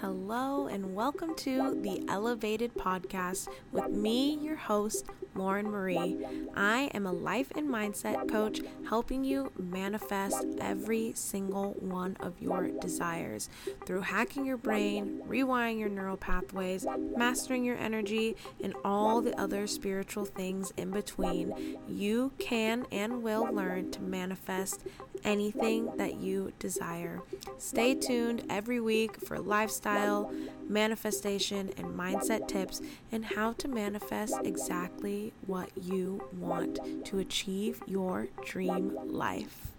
Hello, and welcome to the Elovated Podcast with me, your host, Lauren Marie. I am a life and mindset coach helping you manifest every single one of your desires through hacking your brain, rewiring your neural pathways, mastering your energy, and all the other spiritual things in between. You can and will learn to manifest anything that you desire. Stay tuned every week for lifestyle, manifestation, and mindset tips and how to manifest exactly what you want to achieve your dream life.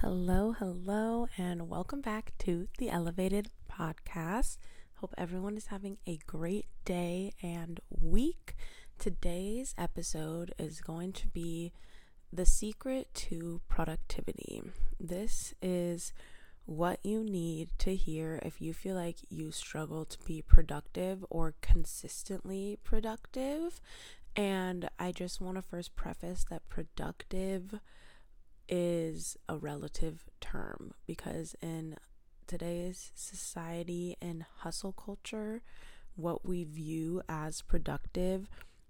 Hello, hello, and welcome back to the Elovated Podcast. Hope everyone is having a great day and week. Today's episode is going to be the secret to productivity. This is what you need to hear if you feel like you struggle to be productive or consistently productive. And I just want to first preface that productive is a relative term because in today's society and hustle culture, what we view as productive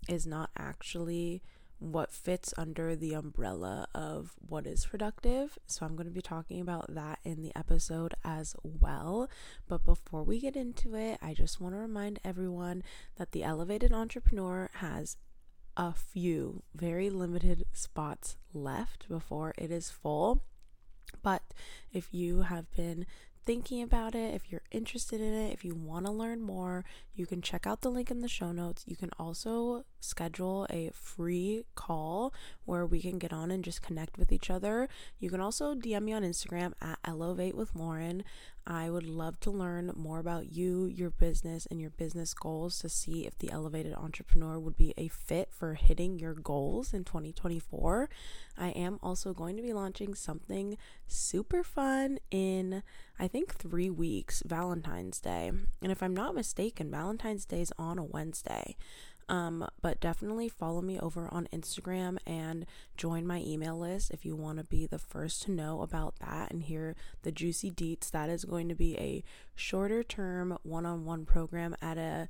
is not actually what fits under the umbrella of what is productive. So, I'm going to be talking about that in the episode as well. But before we get into it, I just want to remind everyone that the Elovated Entrepreneur has a few very limited spots left before it is full. But if you have been thinking about it, if you're interested in it, if you want to learn more, you can check out the link in the show notes. You can also schedule a free call where we can get on and just connect with each other. You can also DM me on Instagram at Elovate with Lauren. I would love to learn more about you, your business, and your business goals to see if the elovated entrepreneur would be a fit for hitting your goals in 2024. I am also going to be launching something super fun in, I think, three weeks, Valentine's Day. And if I'm not mistaken, Valentine's Day is on a Wednesday. Um, but definitely follow me over on Instagram and join my email list if you want to be the first to know about that and hear the juicy deets. That is going to be a shorter term one on one program at a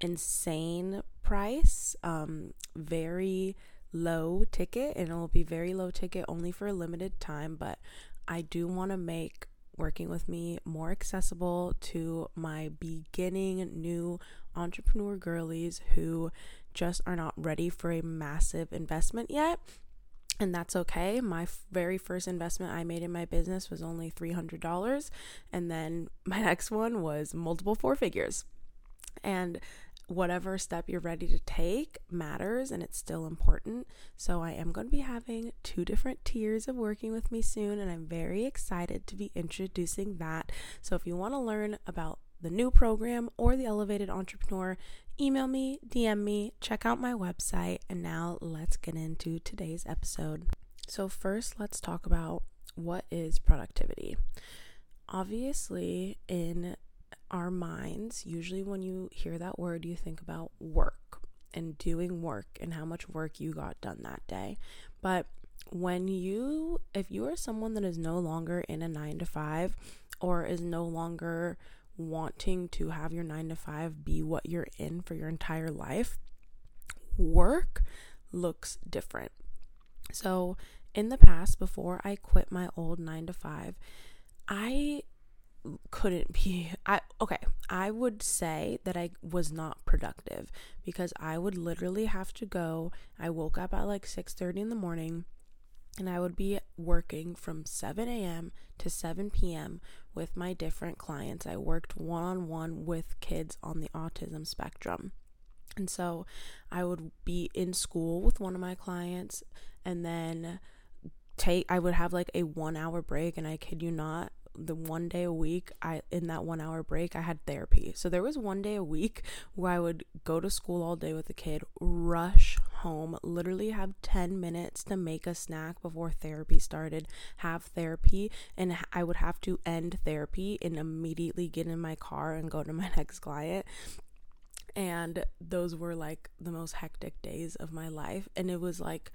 insane price. Um, very low ticket and it will be very low ticket only for a limited time, but I do want to make working with me more accessible to my beginning new entrepreneur girlies who just are not ready for a massive investment yet. And that's okay. My f- very first investment I made in my business was only $300. And then my next one was multiple four figures. And whatever step you're ready to take matters and it's still important. So, I am going to be having two different tiers of working with me soon, and I'm very excited to be introducing that. So, if you want to learn about the new program or the elovated entrepreneur, email me, DM me, check out my website, and now let's get into today's episode. So, first, let's talk about what is productivity. Obviously, in our minds, usually when you hear that word, you think about work and doing work and how much work you got done that day. But when you, if you are someone that is no longer in a nine to five or is no longer wanting to have your nine to five be what you're in for your entire life, work looks different. So, in the past, before I quit my old nine to five, I couldn't be I okay, I would say that I was not productive because I would literally have to go. I woke up at like 6:30 in the morning and I would be working from 7 a.m. to 7 p.m. with my different clients. I worked one on one with kids on the autism spectrum. And so I would be in school with one of my clients and then take I would have like a 1 hour break and I kid you not the one day a week I in that 1 hour break I had therapy. So there was one day a week where I would go to school all day with the kid, rush home, literally have 10 minutes to make a snack before therapy started, have therapy, and I would have to end therapy and immediately get in my car and go to my next client. And those were like the most hectic days of my life and it was like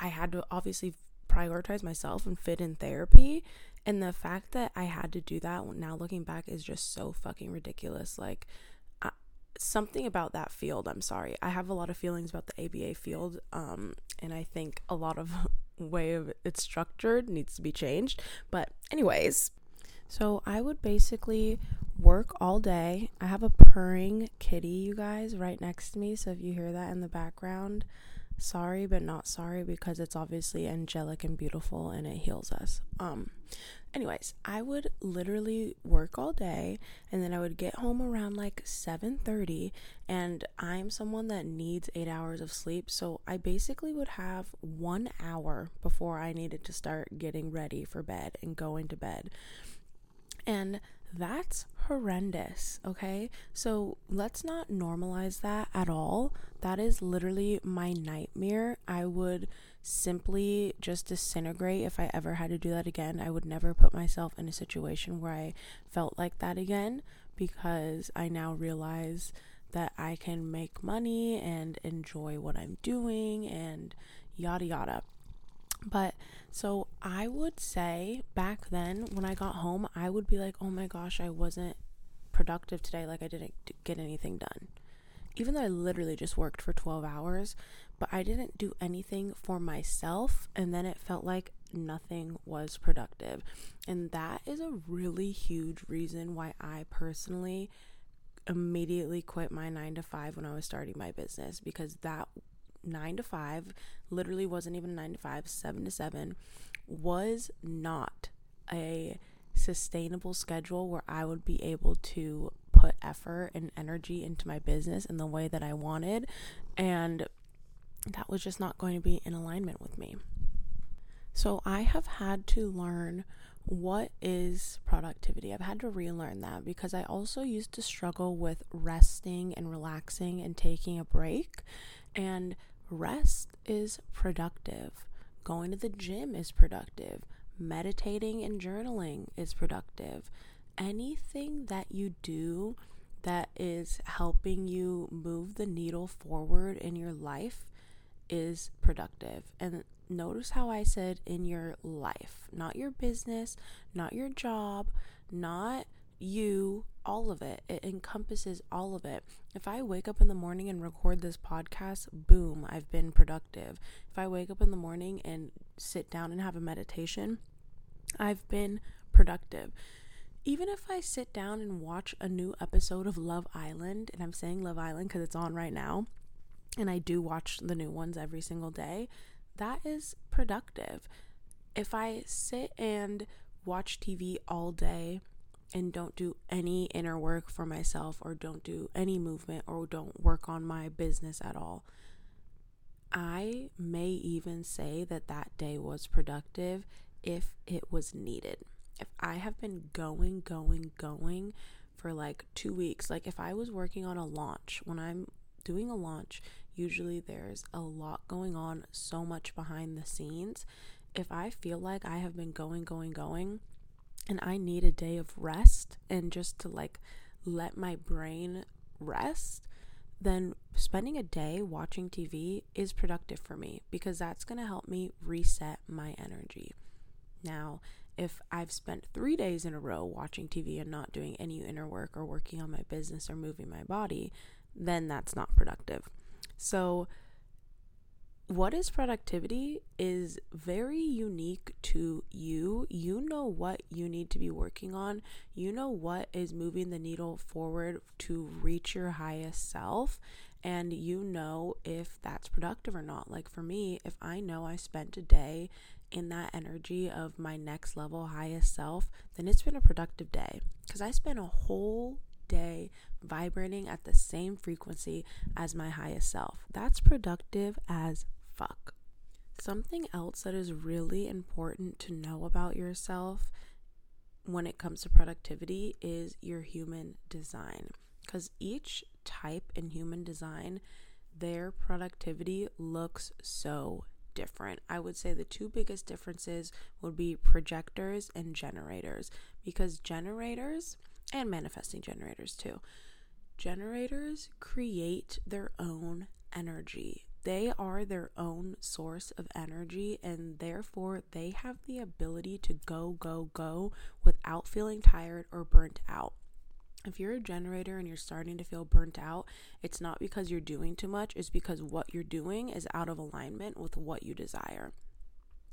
I had to obviously prioritize myself and fit in therapy And the fact that I had to do that now looking back is just so fucking ridiculous. Like, I, something about that field, I'm sorry. I have a lot of feelings about the ABA field. Um, and I think a lot of way of it's structured needs to be changed. But, anyways, so I would basically work all day. I have a purring kitty, you guys, right next to me. So if you hear that in the background, sorry but not sorry because it's obviously angelic and beautiful and it heals us. Um anyways, I would literally work all day and then I would get home around like 7:30 and I'm someone that needs 8 hours of sleep, so I basically would have 1 hour before I needed to start getting ready for bed and going to bed. And that's horrendous, okay? So let's not normalize that at all. That is literally my nightmare. I would simply just disintegrate if I ever had to do that again. I would never put myself in a situation where I felt like that again because I now realize that I can make money and enjoy what I'm doing and yada yada. But so I would say back then when I got home, I would be like, oh my gosh, I wasn't productive today. Like I didn't get anything done. Even though I literally just worked for 12 hours, but I didn't do anything for myself. And then it felt like nothing was productive. And that is a really huge reason why I personally immediately quit my nine to five when I was starting my business because that nine to five, literally wasn't even nine to five, seven to seven, was not a sustainable schedule where I would be able to put effort and energy into my business in the way that I wanted. And that was just not going to be in alignment with me. So I have had to learn what is productivity. I've had to relearn that because I also used to struggle with resting and relaxing and taking a break. And Rest is productive. Going to the gym is productive. Meditating and journaling is productive. Anything that you do that is helping you move the needle forward in your life is productive. And notice how I said in your life, not your business, not your job, not you, all of it. It encompasses all of it. If I wake up in the morning and record this podcast, boom, I've been productive. If I wake up in the morning and sit down and have a meditation, I've been productive. Even if I sit down and watch a new episode of Love Island, and I'm saying Love Island because it's on right now, and I do watch the new ones every single day, that is productive. If I sit and watch TV all day and don't do any inner work for myself or don't do any movement or don't work on my business at all. I may even say that that day was productive if it was needed. If I have been going, going, going for like two weeks, like if I was working on a launch, when I'm doing a launch, usually there's a lot going on, so much behind the scenes. If I feel like I have been going, going, going, and I need a day of rest and just to like let my brain rest, then spending a day watching TV is productive for me because that's going to help me reset my energy. Now, if I've spent three days in a row watching TV and not doing any inner work or working on my business or moving my body, then that's not productive. So, what is productivity is very unique to you. You know what you need to be working on. You know what is moving the needle forward to reach your highest self. And you know if that's productive or not. Like for me, if I know I spent a day in that energy of my next level highest self, then it's been a productive day. Because I spent a whole day vibrating at the same frequency as my highest self. That's productive as fuck. Something else that is really important to know about yourself when it comes to productivity is your human design. Because each type in human design, their productivity looks so different. I would say the two biggest differences would be projectors and generators. Because generators, and manifesting generators too, generators create their own energy they are their own source of energy and therefore they have the ability to go, go, go without feeling tired or burnt out. If you're a generator and you're starting to feel burnt out, it's not because you're doing too much, it's because what you're doing is out of alignment with what you desire.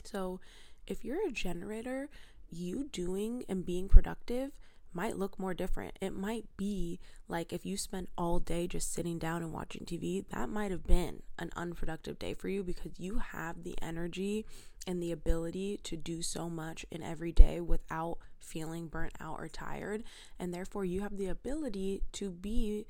So, if you're a generator, you doing and being productive might look more different. It might be like if you spent all day just sitting down and watching TV, that might have been an unproductive day for you because you have the energy and the ability to do so much in every day without feeling burnt out or tired. And therefore, you have the ability to be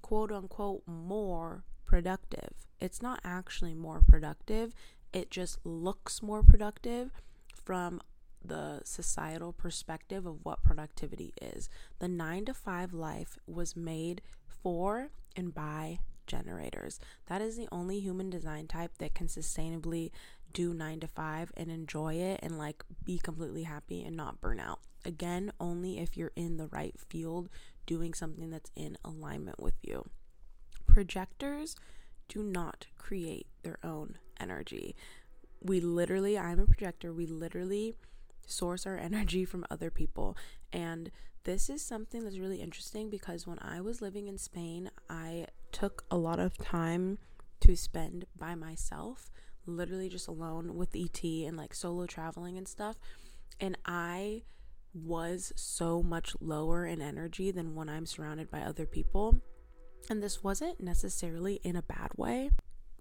quote unquote more productive. It's not actually more productive, it just looks more productive from the societal perspective of what productivity is. The nine to five life was made for and by generators. That is the only human design type that can sustainably do nine to five and enjoy it and like be completely happy and not burn out. Again, only if you're in the right field doing something that's in alignment with you. Projectors do not create their own energy. We literally, I'm a projector, we literally source our energy from other people. And this is something that's really interesting because when I was living in Spain, I took a lot of time to spend by myself, literally just alone with ET and like solo traveling and stuff. And I was so much lower in energy than when I'm surrounded by other people. And this wasn't necessarily in a bad way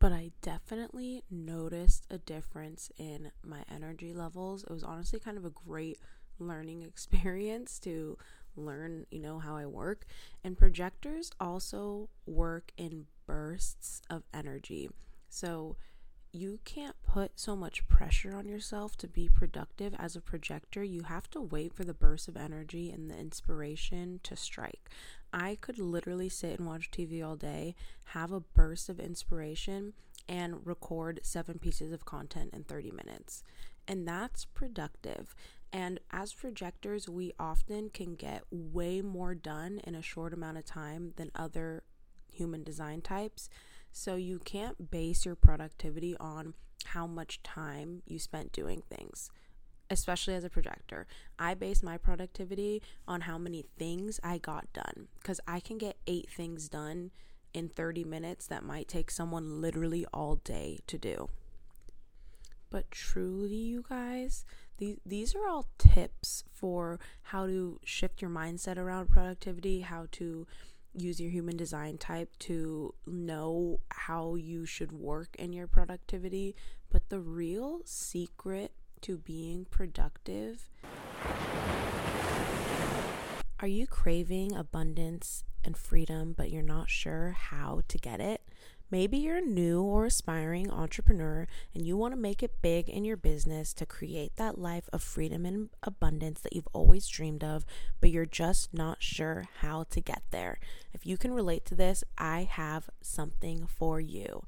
but I definitely noticed a difference in my energy levels. It was honestly kind of a great learning experience to learn, you know, how I work. And projectors also work in bursts of energy. So you can't put so much pressure on yourself to be productive as a projector. You have to wait for the burst of energy and the inspiration to strike. I could literally sit and watch TV all day, have a burst of inspiration, and record seven pieces of content in 30 minutes. And that's productive. And as projectors, we often can get way more done in a short amount of time than other human design types. So you can't base your productivity on how much time you spent doing things, especially as a projector. I base my productivity on how many things I got done because I can get eight things done in 30 minutes that might take someone literally all day to do. But truly, you guys, these, these are all tips for how to shift your mindset around productivity, how to use your human design type to know how you should work in your productivity. But the real secret to being productive are you craving abundance and freedom, but you're not sure how to get it? Maybe you're a new or aspiring entrepreneur and you want to make it big in your business to create that life of freedom and abundance that you've always dreamed of, but you're just not sure how to get there. If you can relate to this, I have something for you.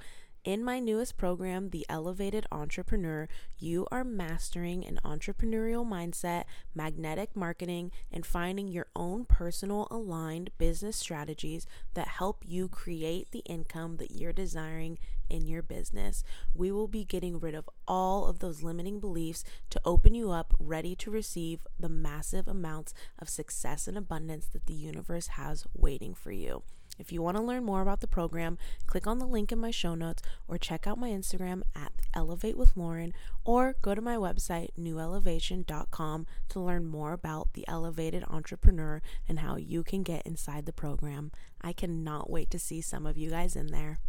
In my newest program, The Elovated Entrepreneur, you are mastering an entrepreneurial mindset, magnetic marketing, and finding your own personal aligned business strategies that help you create the income that you're desiring in your business. We will be getting rid of all of those limiting beliefs to open you up, ready to receive the massive amounts of success and abundance that the universe has waiting for you. If you want to learn more about the program, click on the link in my show notes or check out my Instagram at Elovate with Lauren or go to my website, newelovation.com, to learn more about the elovated entrepreneur and how you can get inside the program. I cannot wait to see some of you guys in there.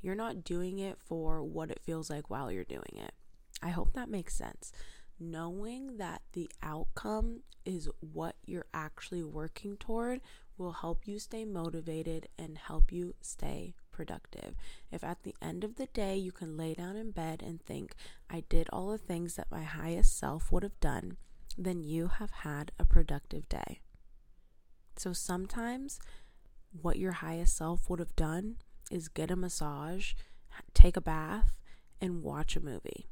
You're not doing it for what it feels like while you're doing it. I hope that makes sense knowing that the outcome is what you're actually working toward will help you stay motivated and help you stay productive. If at the end of the day you can lay down in bed and think, I did all the things that my highest self would have done, then you have had a productive day. So sometimes what your highest self would have done is get a massage, take a bath, and watch a movie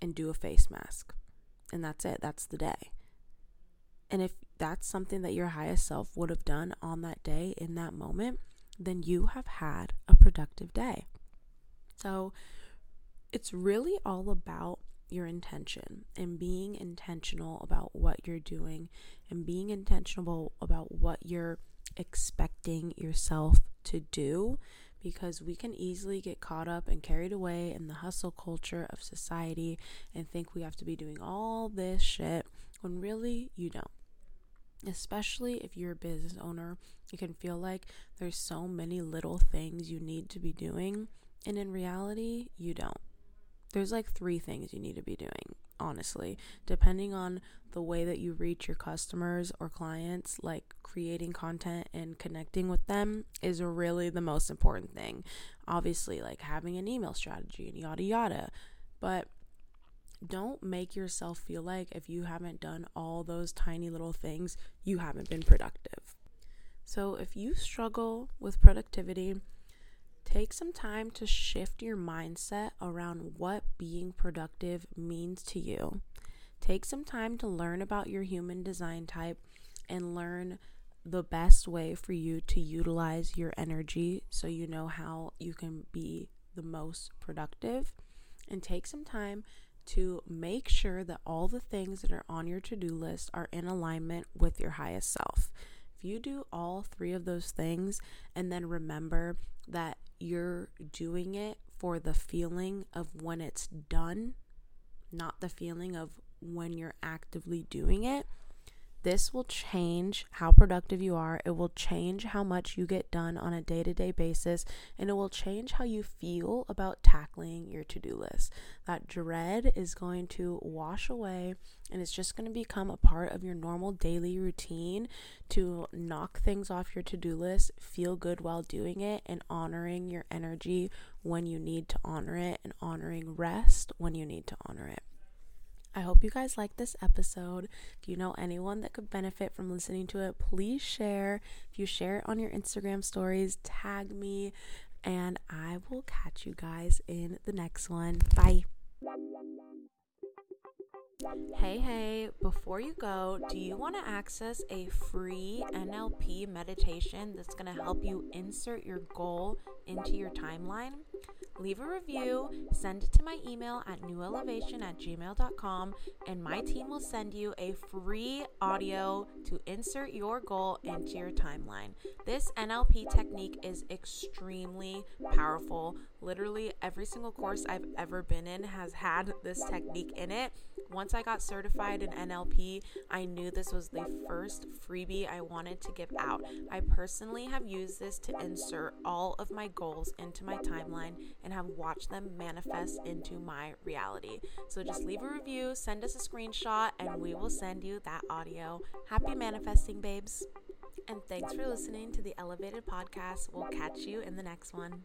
and do a face mask and that's it. That's the day. And if that's something that your highest self would have done on that day in that moment, then you have had a productive day. So it's really all about your intention and being intentional about what you're doing and being intentional about what you're expecting yourself to do because we can easily get caught up and carried away in the hustle culture of society and think we have to be doing all this shit when really you don't. Especially if you're a business owner, it can feel like there's so many little things you need to be doing, and in reality, you don't. There's like three things you need to be doing honestly. Depending on the way that you reach your customers or clients, like creating content and connecting with them is really the most important thing. Obviously, like having an email strategy and yada yada. But don't make yourself feel like if you haven't done all those tiny little things, you haven't been productive. So, if you struggle with productivity, Take some time to shift your mindset around what being productive means to you. Take some time to learn about your human design type and learn the best way for you to utilize your energy so you know how you can be the most productive. And take some time to make sure that all the things that are on your to do list are in alignment with your highest self. If you do all three of those things and then remember that you're doing it for the feeling of when it's done, not the feeling of when you're actively doing it, this will change how productive you are. It will change how much you get done on a day to day basis, and it will change how you feel about tackling your to do list. That dread is going to wash away, and it's just going to become a part of your normal daily routine to knock things off your to do list, feel good while doing it, and honoring your energy when you need to honor it, and honoring rest when you need to honor it. I hope you guys like this episode. If you know anyone that could benefit from listening to it, please share. If you share it on your Instagram stories, tag me, and I will catch you guys in the next one. Bye. Hey, hey, before you go, do you want to access a free NLP meditation that's going to help you insert your goal into your timeline? leave a review, send it to my email at newelovation at gmail.com, and my team will send you a free audio to insert your goal into your timeline. This NLP technique is extremely powerful. Literally, every single course I've ever been in has had this technique in it. Once I got certified in NLP, I knew this was the first freebie I wanted to give out. I personally have used this to insert all of my goals into my timeline and have watched them manifest into my reality. So just leave a review, send us a screenshot, and we will send you that audio. Happy manifesting, babes. And thanks for listening to the Elovated Podcast. We'll catch you in the next one.